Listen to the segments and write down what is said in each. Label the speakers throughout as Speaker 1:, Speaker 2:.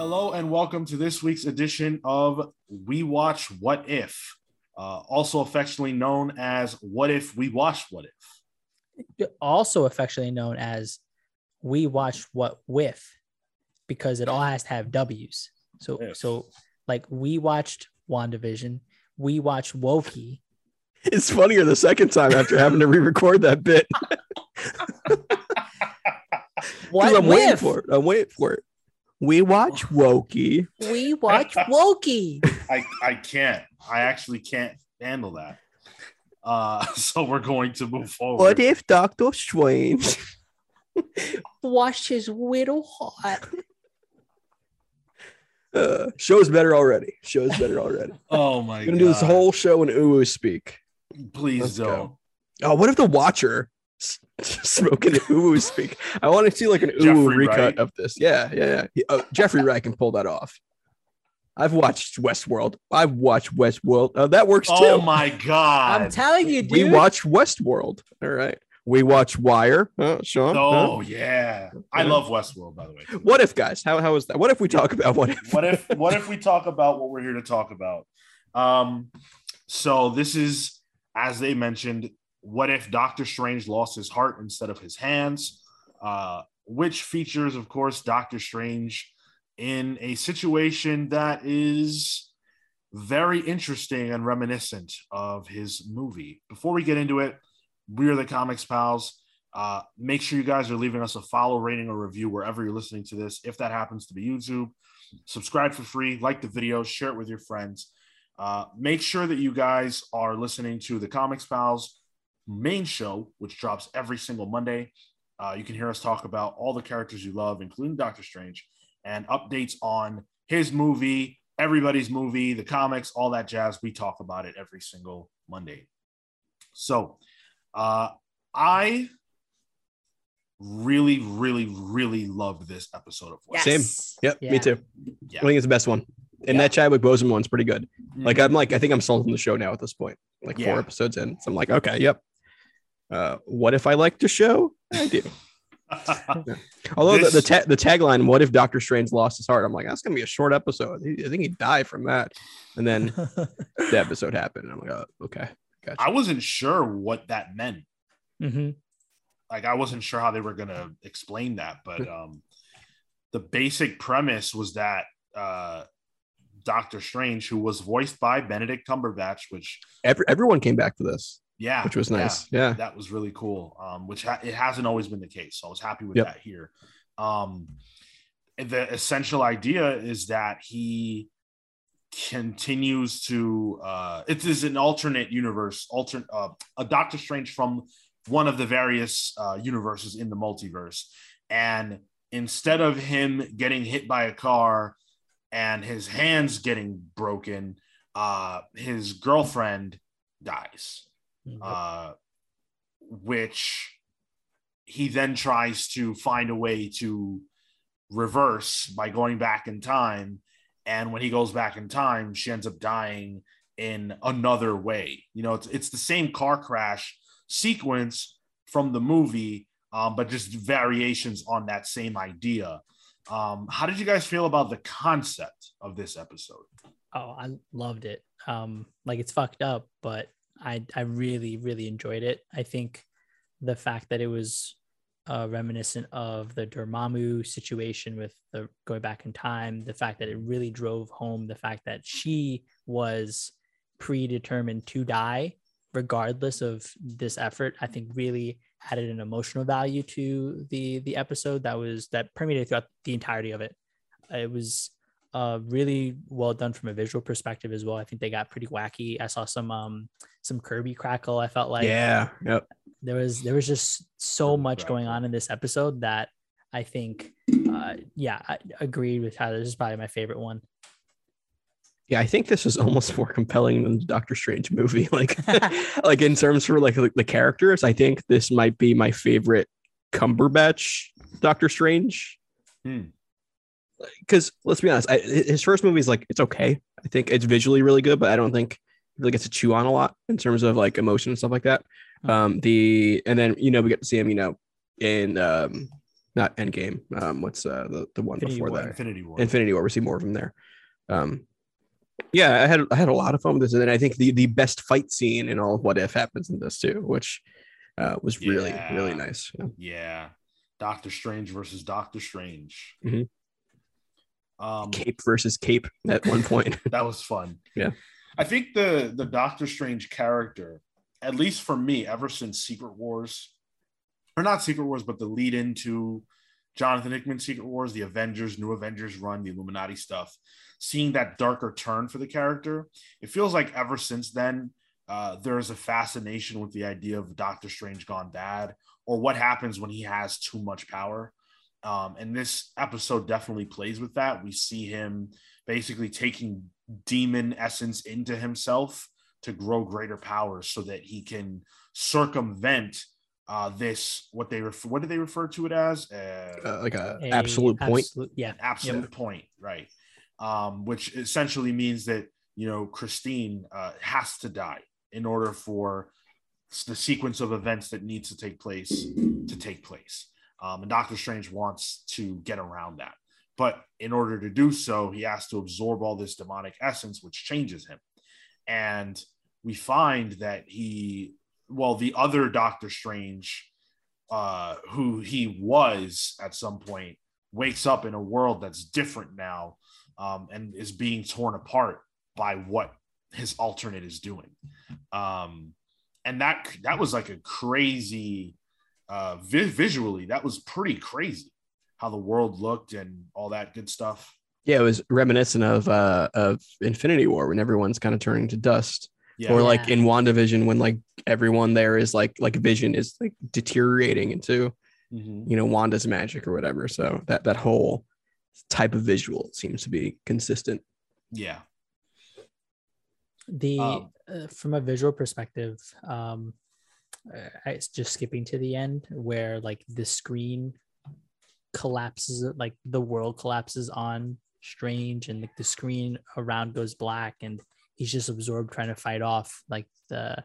Speaker 1: Hello and welcome to this week's edition of We Watch What If, uh, also affectionately known as What If We Watch What If.
Speaker 2: also affectionately known as we Watch what with because it all has to have W's. So
Speaker 1: If.
Speaker 2: so like we watched WandaVision, we watched Woki.
Speaker 3: It's funnier the second time after having to re-record that bit. 'Cause
Speaker 2: What
Speaker 3: I'm waiting for it. I'm waiting for it. We watch Wokey.
Speaker 2: We watch Woki.
Speaker 1: I, I can't. I actually can't handle that. Uh, so we're going to move forward.
Speaker 3: What if Doctor Strange?
Speaker 2: Watched his widow hot.
Speaker 3: Uh, show's better already. Show's better already.
Speaker 1: oh my
Speaker 3: We're
Speaker 1: god!
Speaker 3: gonna do this whole show in Uwu speak.
Speaker 1: Please
Speaker 3: Let's
Speaker 1: don't.
Speaker 3: go. Oh, what if the Watcher s- smoking Uwu speak? I want to see like an Uwu recut
Speaker 1: Wright.
Speaker 3: of this. Yeah, yeah, yeah. He- uh, Jeffrey Wright can pull that off. I've watched Westworld. I've watched Westworld. Uh, that works too.
Speaker 1: Oh my god!
Speaker 2: I'm telling you, dude.
Speaker 3: We watch Westworld. All right. We watch Wire. Oh, Sean.
Speaker 1: Oh
Speaker 3: huh?
Speaker 1: yeah, I love Westworld. By the way,
Speaker 3: What if, guys? How how is that? What if we talk about what if?
Speaker 1: what if what if we talk about what we're here to talk about um so this is as they mentioned what if doctor strange lost his heart instead of his hands uh which features of course doctor strange in a situation that is very interesting and reminiscent of his movie. Before we get into it we are the comics pals. Uh, make sure you guys are leaving us a follow rating or review wherever you're listening to this. If that happens to be youtube subscribe for free, like the video, share it with your friends. Uh, make sure that you guys are listening to the Comics Pals main show, which drops every single Monday. Uh, you can hear us talk about all the characters you love, including Doctor Strange, and updates on his movie, everybody's movie, the comics, all that jazz. We talk about it every single Monday. So, uh, I really, really, really loved this episode of West.
Speaker 3: Same. Yep,
Speaker 2: Yeah.
Speaker 3: me too.
Speaker 1: Yeah.
Speaker 3: I think it's the best one. And
Speaker 1: Yeah.
Speaker 3: that Chadwick Boseman one's pretty good. Like
Speaker 1: Mhm.
Speaker 3: I'm like I think I'm sold on the show now at this point. Like
Speaker 1: Yeah.
Speaker 3: four episodes in. So I'm like, okay, yep. Uh, what if I like the show? I do. Although
Speaker 1: This-
Speaker 3: the the, ta- the tagline, "What if Doctor Strange lost his heart?" I'm like, that's gonna be a short episode. I think he'd die from that. And then the episode happened, and I'm like, oh, okay, gotcha.
Speaker 1: I wasn't sure what that meant.
Speaker 2: Mhm.
Speaker 1: Like I wasn't sure how they were gonna explain that, but um the basic premise was that uh Doctor Strange, who was voiced by Benedict Cumberbatch, which
Speaker 3: Every, everyone came back for this,
Speaker 1: yeah,
Speaker 3: which was
Speaker 1: yeah,
Speaker 3: nice. Yeah.
Speaker 1: that was really cool. Um, which ha- it hasn't always been the case, so I was happy with
Speaker 3: Yep.
Speaker 1: that here. Um, the essential idea is that he continues to uh it is an alternate universe alternate uh, a doctor strange from one of the various uh universes in the multiverse and instead of him getting hit by a car and his hands getting broken uh his girlfriend dies uh, which he then tries to find a way to reverse by going back in time. And when he goes back in time, she ends up dying in another way. You know, it's, it's the same car crash sequence from the movie, um, but just variations on that same idea. Um, how did you guys feel about the concept of this episode?
Speaker 2: Oh, I loved it. Um, like it's fucked up, but I I really really enjoyed it. I think the fact that it was uh, reminiscent of the Dormammu situation with the going back in time, the fact that it really drove home the fact that she was predetermined to die regardless of this effort, I think really added an emotional value to the the episode that was that permeated throughout the entirety of it. It was uh really well done from a visual perspective as well. I think they got pretty wacky. I saw some um some Kirby crackle. I felt like
Speaker 3: yeah. Yep.
Speaker 2: there was there was just so
Speaker 1: Kirby
Speaker 2: much going on in this episode that I think uh yeah, I agreed with how This is probably my favorite one.
Speaker 3: Yeah, I think this is almost more compelling than the Doctor Strange movie. Like, like in terms for like the, the characters, I think this might be my favorite Cumberbatch Doctor Strange.
Speaker 1: Hmm.
Speaker 3: Because let's be honest, I, his first movie is like it's okay. I think it's visually really good, but I don't think he really gets to chew on a lot in terms of like emotion and stuff like that.
Speaker 2: Hmm.
Speaker 3: Um, the and then you know we get to see him, you know, in um, not Endgame. Um, what's uh the, the one
Speaker 2: Infinity
Speaker 3: before
Speaker 2: War.
Speaker 3: that?
Speaker 1: Infinity War.
Speaker 3: Infinity War. We see more of him there. Um, yeah, I had I had a lot of fun with this, and then I think the the best fight scene in all of What If happens in this too, which uh, was really really nice. Yeah.
Speaker 1: yeah, Doctor Strange versus Doctor Strange.
Speaker 3: Mhm.
Speaker 1: Um,
Speaker 3: Cape versus Cape at one point.
Speaker 1: that was fun.
Speaker 3: Yeah.
Speaker 1: I think the the Doctor Strange character, at least for me, ever since Secret Wars, or not Secret Wars, but the lead into Jonathan Hickman Secret Wars, the Avengers, New Avengers run, the Illuminati stuff, seeing that darker turn for the character, it feels like ever since then, uh, there's a fascination with the idea of Doctor Strange gone bad, or what happens when he has too much power. Um, and this episode definitely plays with that. We see him basically taking demon essence into himself to grow greater powers so that he can circumvent uh, this what they refer what do they refer to it as uh,
Speaker 3: Uh, like a,
Speaker 2: A
Speaker 3: absolute point.
Speaker 2: yeah.
Speaker 1: an absolute point, right? Um, which essentially means that you know Christine uh, has to die in order for the sequence of events that needs to take place to take place. Um, and Doctor Strange wants to get around that, but in order to do so, he has to absorb all this demonic essence, which changes him. And we find that he, well, the other Doctor Strange, uh, who he was at some point, wakes up in a world that's different now um, and is being torn apart by what his alternate is doing. Um, and that that was like a crazy uh, vi- visually. That was pretty crazy how the world looked and all that good stuff.
Speaker 3: Yeah, it was reminiscent of uh of Infinity War when everyone's kind of turning to dust.
Speaker 1: Yeah,
Speaker 3: Or like
Speaker 2: Yeah.
Speaker 3: in WandaVision when like everyone there is like like Vision is like deteriorating into
Speaker 1: Mhm.
Speaker 3: you know Wanda's magic or whatever. So that that whole type of visual seems to be consistent.
Speaker 1: yeah,
Speaker 2: the
Speaker 1: Um,
Speaker 2: uh, from a visual perspective um it's just skipping to the end where like the screen collapses like the world collapses on strange and like the screen around goes black and he's just absorbed trying to fight off like the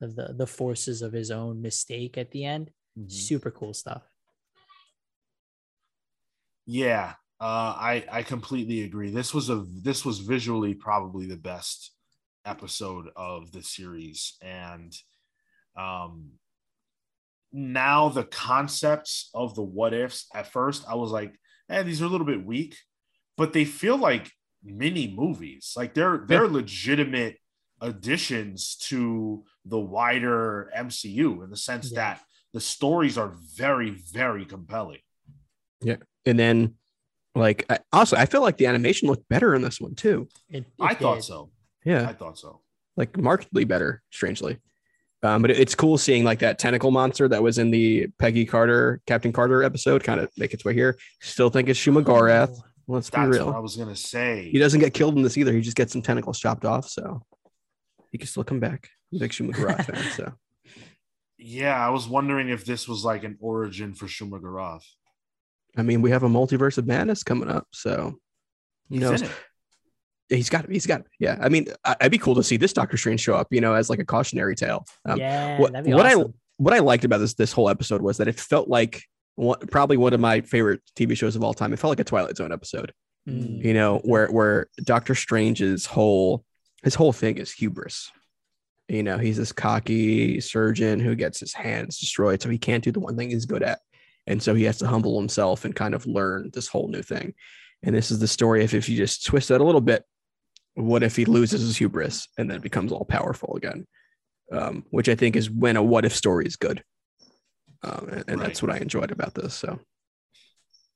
Speaker 2: the the forces of his own mistake at the end
Speaker 1: Mhm.
Speaker 2: super cool stuff
Speaker 1: Yeah, uh, I I completely agree. This was a this was visually probably the best episode of the series, and um, now the concepts of the what ifs. At first, I was like, "Eh, these are a little bit weak," but they feel like mini movies. Like they're they're legitimate additions to the wider MCU in the sense
Speaker 2: Yeah.
Speaker 1: that the stories are very very compelling.
Speaker 3: Yeah, and then like I, also I feel like the animation looked better in this one too.
Speaker 2: It-
Speaker 1: I
Speaker 2: it
Speaker 1: thought so.
Speaker 3: Yeah.
Speaker 1: I thought so.
Speaker 3: like markedly better, strangely. Um, but it's cool seeing like that tentacle monster that was in the Peggy Carter, Captain Carter episode kind of make its way here. Still think it's Shuma Gorath.
Speaker 2: Oh,
Speaker 3: Let's be
Speaker 1: That's
Speaker 3: real.
Speaker 1: what I was gonna say.
Speaker 3: He doesn't get killed in this either. He just gets some tentacles chopped off. So he can still come back. Big Shuma Gorath fan. So
Speaker 1: Yeah, I was wondering if this was like an origin for Shuma Gorath.
Speaker 3: I mean, we have a multiverse of madness coming up. So you
Speaker 1: He's in it.
Speaker 3: he's got he's got yeah. I mean, I- I'd be cool to see this Doctor Strange show up, you know, as like a cautionary tale. Um,
Speaker 2: yeah
Speaker 3: what-
Speaker 2: that'd be
Speaker 3: what I- what I liked about this this whole episode was that it felt like one, probably one of my favorite TV shows of all time. It felt like a Twilight Zone episode,
Speaker 2: Mm.
Speaker 3: you know, where where Doctor Strange's whole his whole thing is hubris. You know, he's this cocky surgeon who gets his hands destroyed, so he can't do the one thing he's good at, and so he has to humble himself and kind of learn this whole new thing. And this is the story of if you just twist that a little bit, what if he loses his hubris and then becomes all powerful again? Um, which I think is when a what if story is good. Um, and, and that's what I enjoyed about this. So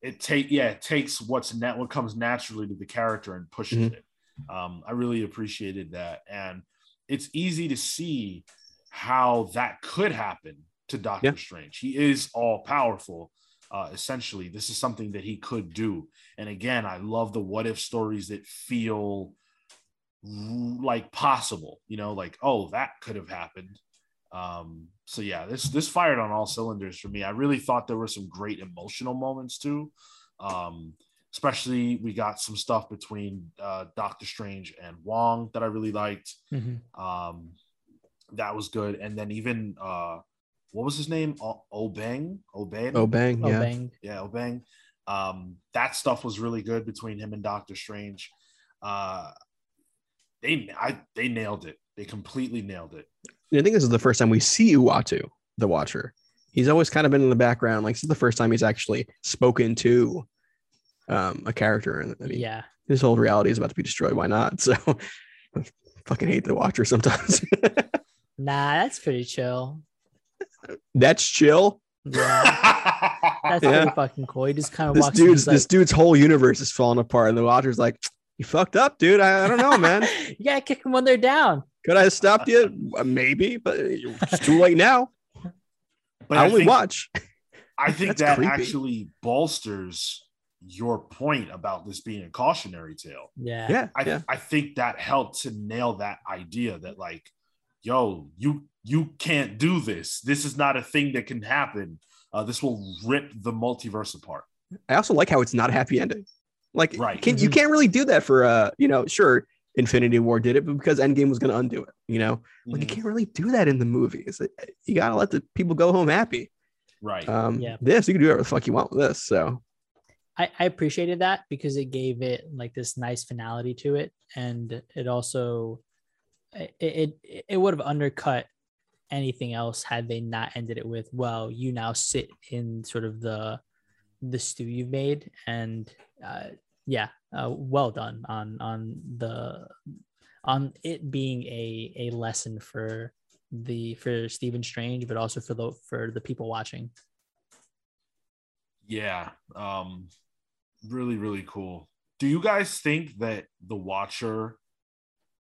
Speaker 1: It take yeah, it takes what's net what comes naturally to the character and pushes
Speaker 3: Mhm.
Speaker 1: it. Um, I really appreciated that, and it's easy to see how that could happen to Doctor
Speaker 3: Yeah.
Speaker 1: Strange. He is all powerful. Uh, essentially, this is something that he could do. And again, I love the what if stories that feel like possible. You know, like oh, that could have happened. Um, so yeah, this this fired on all cylinders for me. I really thought there were some great emotional moments too. Um, especially we got some stuff between uh, Doctor Strange and Wong that I really liked.
Speaker 2: Mhm.
Speaker 1: Um, that was good, and then even uh, what was his name? O- O'Bengh, O'Bengh,
Speaker 3: Oh bang,
Speaker 2: Oh,
Speaker 3: yeah.
Speaker 2: bang.
Speaker 1: yeah, O'Bengh. Um, that stuff was really good between him and Doctor Strange. Uh, they I they nailed it. They completely nailed it.
Speaker 3: I think this is the first time we see Uatu, the Watcher. He's always kind of been in the background. Like this is the first time he's actually spoken to um, a character, and I mean,
Speaker 2: Yeah.
Speaker 3: his whole reality is about to be destroyed. Why not? So, I fucking hate the Watcher sometimes.
Speaker 2: Nah, that's pretty chill.
Speaker 3: That's chill.
Speaker 2: Yeah. That's
Speaker 3: Yeah.
Speaker 2: pretty fucking cool. He just kind of
Speaker 3: This
Speaker 2: walks
Speaker 3: dude's
Speaker 2: he's like,
Speaker 3: this dude's whole universe is falling apart, and the Watcher's like, "You fucked up, dude. I, I don't know, man.
Speaker 2: you gotta kick them when they're down.
Speaker 3: Could I have stopped you? Uh, Maybe, but it's too late now.
Speaker 1: But
Speaker 3: I only
Speaker 1: think,
Speaker 3: watch."
Speaker 1: I think that
Speaker 3: creepy.
Speaker 1: actually bolsters your point about this being a cautionary tale.
Speaker 2: Yeah.
Speaker 3: Yeah,
Speaker 1: I,
Speaker 3: yeah.
Speaker 1: I think that helped to nail that idea that like, yo, you you can't do this. This is not a thing that can happen. Uh, this will rip the multiverse apart.
Speaker 3: I also like how it's not a happy ending. Like,
Speaker 1: Right.
Speaker 3: can, you
Speaker 2: Mhm.
Speaker 3: can't really do that for uh, you know, sure, Infinity War did it, but because Endgame was going to undo it, you know, like you
Speaker 1: Mhm.
Speaker 3: can't really do that in the movies. You got to let the people go home happy.
Speaker 1: Right.
Speaker 3: Um,
Speaker 2: Yeah.
Speaker 3: This you can do whatever the fuck you want with this. So
Speaker 2: I, I appreciated that because it gave it like this nice finality to it, and it also it it, it would have undercut anything else had they not ended it with well you now sit in sort of the the stew you've made and uh, yeah uh, well done on on the on it being a a lesson for the for Stephen Strange but also for the for the people watching
Speaker 1: Yeah. Um, really, really cool. Do you guys think that the Watcher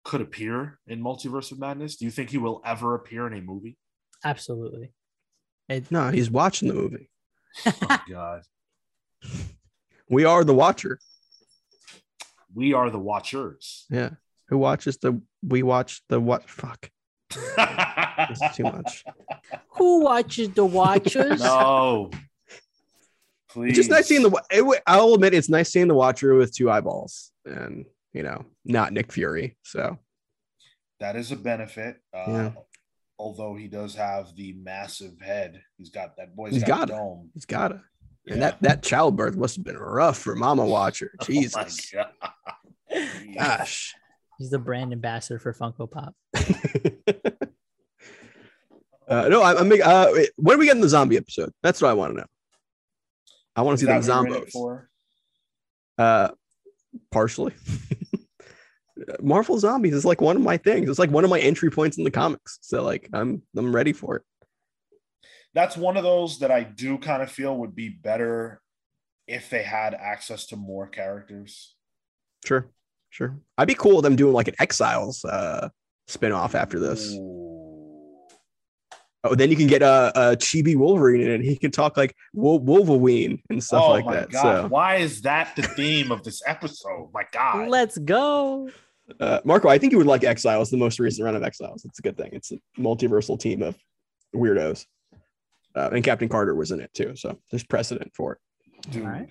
Speaker 1: could appear in Multiverse of Madness? Do you think he will ever appear in a movie?
Speaker 2: absolutely it,
Speaker 3: no, he's watching the movie.
Speaker 1: Oh God.
Speaker 3: We are the Watcher.
Speaker 1: We are the Watchers.
Speaker 3: Yeah. Who watches the? We watch the what? Fuck. This is too much.
Speaker 2: Who watches the Watchers?
Speaker 1: no. Please.
Speaker 3: It's just nice seeing the. It, I'll admit it's nice seeing the Watcher with two eyeballs, and you know, not Nick Fury. So
Speaker 1: That is a benefit. Uh,
Speaker 3: Yeah.
Speaker 1: Although he does have the massive head, he's got that boy's
Speaker 3: He's
Speaker 1: got,
Speaker 3: got
Speaker 1: a
Speaker 3: it.
Speaker 1: dome.
Speaker 3: he's gotta.
Speaker 1: Yeah.
Speaker 3: And that that childbirth must have been rough for Mama Watcher.
Speaker 1: Oh my
Speaker 3: Jesus.
Speaker 1: God.
Speaker 3: Gosh.
Speaker 2: He's the brand ambassador for Funko Pop.
Speaker 3: uh, no, I, I'm. making- Uh, wait, when are we getting the zombie episode? That's what I want to know. I want to see
Speaker 1: that
Speaker 3: them
Speaker 1: what you're in it
Speaker 3: zombos. Uh, partially. Marvel zombies is like one of my things. It's like one of my entry points in the comics. So like I'm I'm ready for it.
Speaker 1: That's one of those that I do kind of feel would be better if they had access to more characters.
Speaker 3: Sure, sure. I'd be cool with them doing like an Exiles uh spin-off after this.
Speaker 1: Ooh.
Speaker 3: Oh, then you can get a uh, uh, Chibi Wolverine in it. He can talk like Wolverine and stuff
Speaker 1: oh
Speaker 3: like
Speaker 1: my
Speaker 3: that.
Speaker 1: god!
Speaker 3: So,
Speaker 1: Why is that the theme of this episode? My god!
Speaker 2: Let's go.
Speaker 3: uh, Marco, I think you would like Exiles, the most recent run of Exiles. It's a good thing. It's a multiversal team of weirdos. Uh, and Captain Carter was in it too. So there's precedent for it.
Speaker 1: Dude.
Speaker 2: Alright.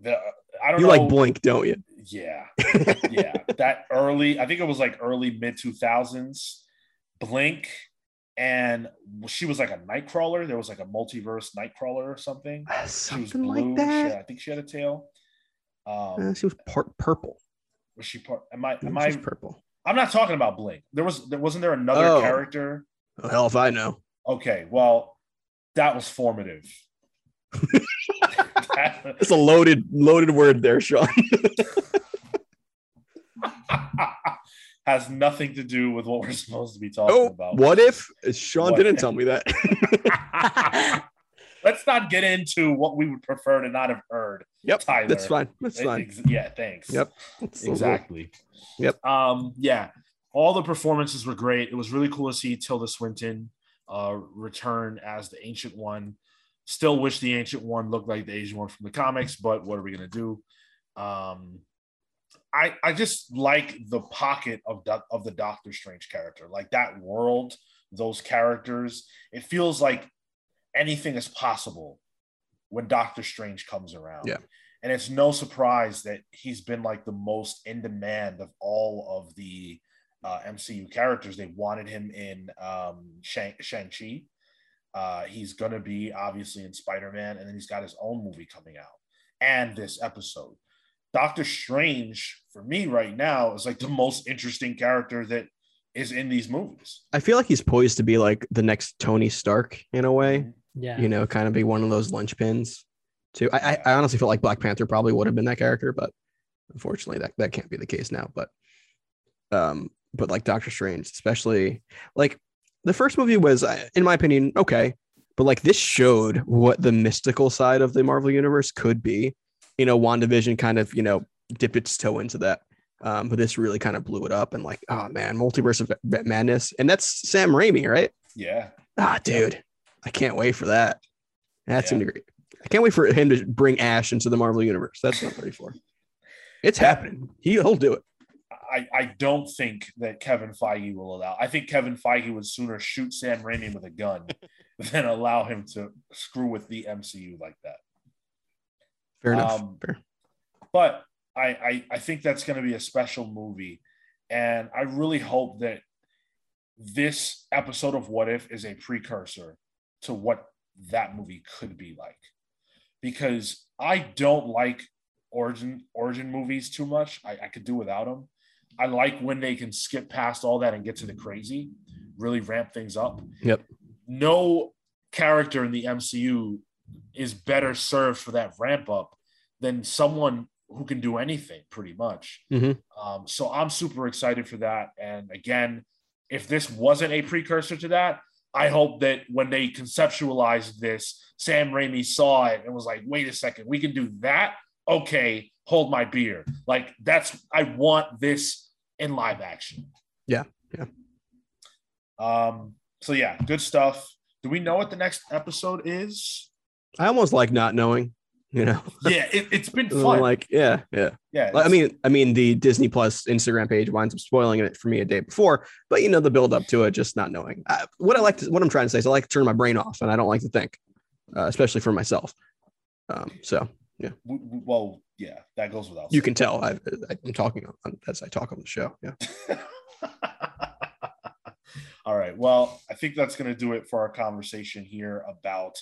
Speaker 1: The, I don't
Speaker 3: You
Speaker 1: know.
Speaker 3: like Blink, don't you?
Speaker 1: Yeah, yeah. that early, I think it was like early mid two thousands. Blink, and she was like a nightcrawler. There was like a multiverse nightcrawler or something. She was
Speaker 3: Something
Speaker 1: blue.
Speaker 3: like
Speaker 1: She
Speaker 3: that.
Speaker 1: had- I think she had a tail. Um,
Speaker 3: Uh, she was part purple.
Speaker 1: was she part? Am I?
Speaker 3: I
Speaker 1: Am
Speaker 3: think she was
Speaker 1: I?
Speaker 3: purple.
Speaker 1: I'm not talking about Blink. There was. There wasn't there another
Speaker 3: Oh.
Speaker 1: character.
Speaker 3: Oh, hell if I know.
Speaker 1: Okay, well, that was formative.
Speaker 3: It's a loaded, loaded word there, Sean.
Speaker 1: has nothing to do with what we're supposed to be talking
Speaker 3: oh,
Speaker 1: about.
Speaker 3: what if Sean
Speaker 1: What
Speaker 3: didn't
Speaker 1: if?
Speaker 3: tell me that?
Speaker 1: Let's not get into what we would prefer to not have heard.
Speaker 3: yep,
Speaker 1: Tyler.
Speaker 3: that's fine. That's fine.
Speaker 1: Yeah, thanks.
Speaker 3: Yep. That's the rule.
Speaker 1: exactly.
Speaker 3: Yep.
Speaker 1: Um, yeah, all the performances were great. It was really cool to see Tilda Swinton uh, return as the Ancient One. Still wish the Ancient One looked like the Asian one from the comics, but what are we gonna do? Um, I I just like the pocket of Doc- of the Doctor Strange character, like that world, those characters. It feels like anything is possible when Doctor Strange comes around.
Speaker 3: Yeah.
Speaker 1: And it's no surprise that he's been like the most in demand of all of the uh, MCU characters. They wanted him in um, Shang Shang-Chi. Uh, he's gonna be obviously in Spider-Man, and then he's got his own movie coming out, and this episode. Doctor Strange, for me right now, is like the most interesting character that is in these movies.
Speaker 3: I feel like he's poised to be like the next Tony Stark in a way.
Speaker 2: Yeah.
Speaker 3: You know, kind of be one of those linchpins. Too. I, I, I honestly feel like Black Panther probably would have been that character, but unfortunately, that that can't be the case now. But, um, but like Doctor Strange, especially like the first movie was, uh, in my opinion, okay, but like this showed what the mystical side of the Marvel universe could be. You know, WandaVision kind of, you know, dipped its toe into that. Um, but this really kind of blew it up and like, oh man, multiverse of madness. And that's Sam Raimi, right?
Speaker 1: Yeah.
Speaker 3: Ah, dude, I can't wait for that. That's
Speaker 1: Yeah.
Speaker 3: great. I can't wait for him to bring Ash into the Marvel universe. That's what I'm ready for. It's happening. He'll do it.
Speaker 1: I, I don't think that Kevin Feige will allow. I think Kevin Feige would sooner shoot Sam Raimi with a gun than allow him to screw with the MCU like that.
Speaker 3: Fair enough.
Speaker 1: Um,
Speaker 3: Fair.
Speaker 1: But I, I, I think that's going to be a special movie. And I really hope that this episode of What If is a precursor to what that movie could be like. Because I don't like origin origin movies too much. I, I could do without them. I like when they can skip past all that and get to the crazy, really ramp things up.
Speaker 3: Yep.
Speaker 1: No character in the MCU is better served for that ramp up than someone who can do anything pretty much.
Speaker 3: Mhm.
Speaker 1: Um, so I'm super excited for that. And again, if this wasn't a precursor to that, I hope that when they conceptualized this, Sam Raimi saw it and was like, wait a second, we can do that. Okay, hold my beer. Like that's I want this in live action.
Speaker 3: Yeah, yeah.
Speaker 1: Um, so yeah, good stuff. Do we know what the next episode is?
Speaker 3: I almost like not knowing. You know,
Speaker 1: Yeah, it, it's been fun.
Speaker 3: like yeah, yeah.
Speaker 1: yeah,
Speaker 3: Like, I mean, I mean, the Disney Plus Instagram page winds up spoiling it for me a day before, but you know, the build up to it, just not knowing. I, what I like to, what I'm trying to say is, I like to turn my brain off, and I don't like to think, uh, especially for myself. Um, so
Speaker 1: w- w- well, yeah, that goes without.
Speaker 3: you can tell I, I'm talking on, as I talk on the show. Yeah.
Speaker 1: All right. Well, I think that's going to do it for our conversation here about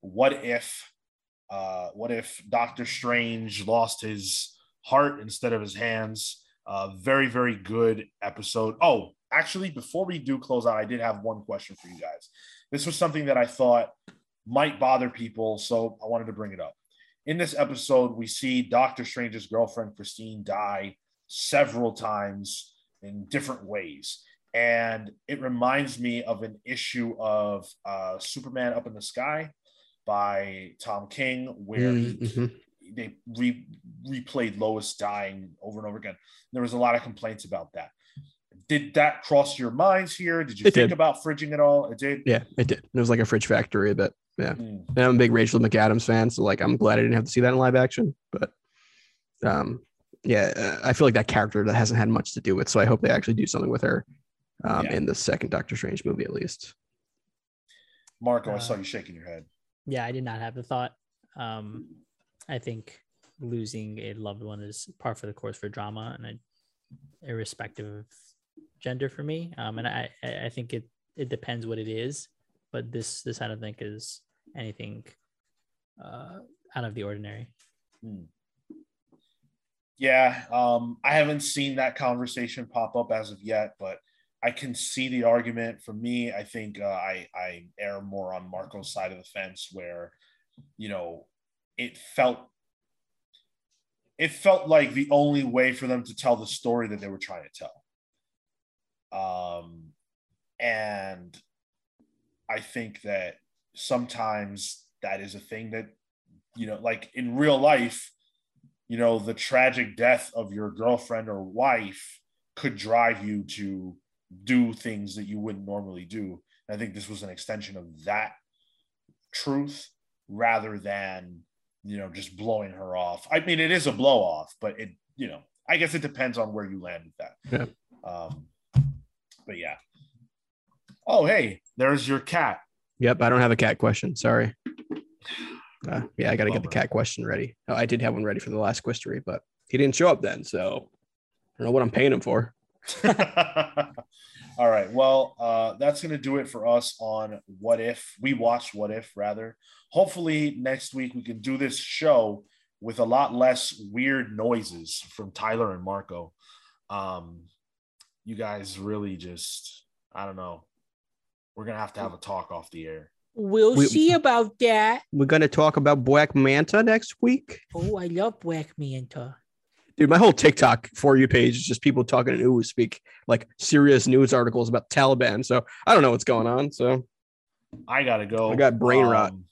Speaker 1: what if, uh, what if Doctor Strange lost his heart instead of his hands. Uh, very, very good episode. Oh, actually, before we do close out, I did have one question for you guys. This was something that I thought might bother people, so I wanted to bring it up. In this episode, we see Doctor Strange's girlfriend, Christine, die several times in different ways. And it reminds me of an issue of uh, Superman Up in the Sky by Tom King, where he
Speaker 3: Mhm.
Speaker 1: they re- replayed Lois dying over and over again. There was a lot of complaints about that. Did that cross your minds here? Did you
Speaker 3: It
Speaker 1: think
Speaker 3: did.
Speaker 1: about fridging at all? It did.
Speaker 3: Yeah, it did. It was like a fridge factory, but
Speaker 1: Mm.
Speaker 3: and I'm a big Rachel McAdams fan, so like I'm glad I didn't have to see that in live action. But um, yeah, uh, I feel like that character that hasn't had much to do with, so I hope they actually do something with her um,
Speaker 1: Yeah.
Speaker 3: in the second Doctor Strange movie at least.
Speaker 1: Marco, I
Speaker 2: Uh,
Speaker 1: saw you shaking your head.
Speaker 2: yeah, I did not have the thought. Um, I think losing a loved one is par for the course for drama, and I, irrespective of gender for me. Um, and I, I think it it depends what it is, but this this I don't think is anything uh, out of the ordinary.
Speaker 1: Yeah, um, I haven't seen that conversation pop up as of yet, but I can see the argument. For me, I think uh, I I err more on Marco's side of the fence, where you know it felt it felt like the only way for them to tell the story that they were trying to tell. Um, and I think that sometimes that is a thing that you know, like in real life you know, the tragic death of your girlfriend or wife could drive you to do things that you wouldn't normally do. And I think this was an extension of that truth rather than, you know, just blowing her off. I mean, it is a blow off, but it, you know, I guess it depends on where you land with that.
Speaker 3: Yeah.
Speaker 1: Um, but yeah. Oh, hey, there's your cat.
Speaker 3: Yep, I don't have a cat question. Sorry. Uh, yeah, I got to get the cat question ready. Oh, I did have one ready for the last quistery, but he didn't show up then, so I don't know what I'm paying him for.
Speaker 1: All right. Well, uh, that's going to do it for us on What If. We watched What If, rather. Hopefully, next week we can do this show with a lot less weird noises from Tyler and Marco. Um, you guys really just, I don't know. We're going to have to have a talk off the air.
Speaker 2: We'll
Speaker 3: We-
Speaker 2: see about that.
Speaker 3: We're gonna talk about Black Manta next week.
Speaker 2: Oh, I love Black Manta.
Speaker 3: Dude, my whole TikTok for you page is just people talking in news speak, like serious news articles about Taliban. So I don't know what's going on. So
Speaker 1: I got to go.
Speaker 3: I got brain rot.
Speaker 1: Um,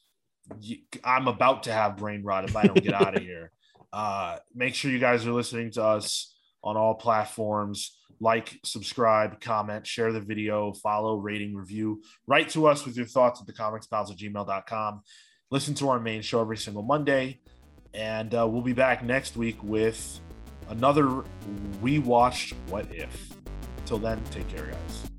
Speaker 1: y- I'm about to have brain rot if I don't get out of here. Uh, make sure you guys are listening to us on all platforms. Like, subscribe, comment, share the video, follow, rating, review. Write to us with your thoughts at thecomicspals at gmail.com. Listen to our main show every single Monday. And uh, we'll be back next week with another We Watched What If. Till then, take care, guys.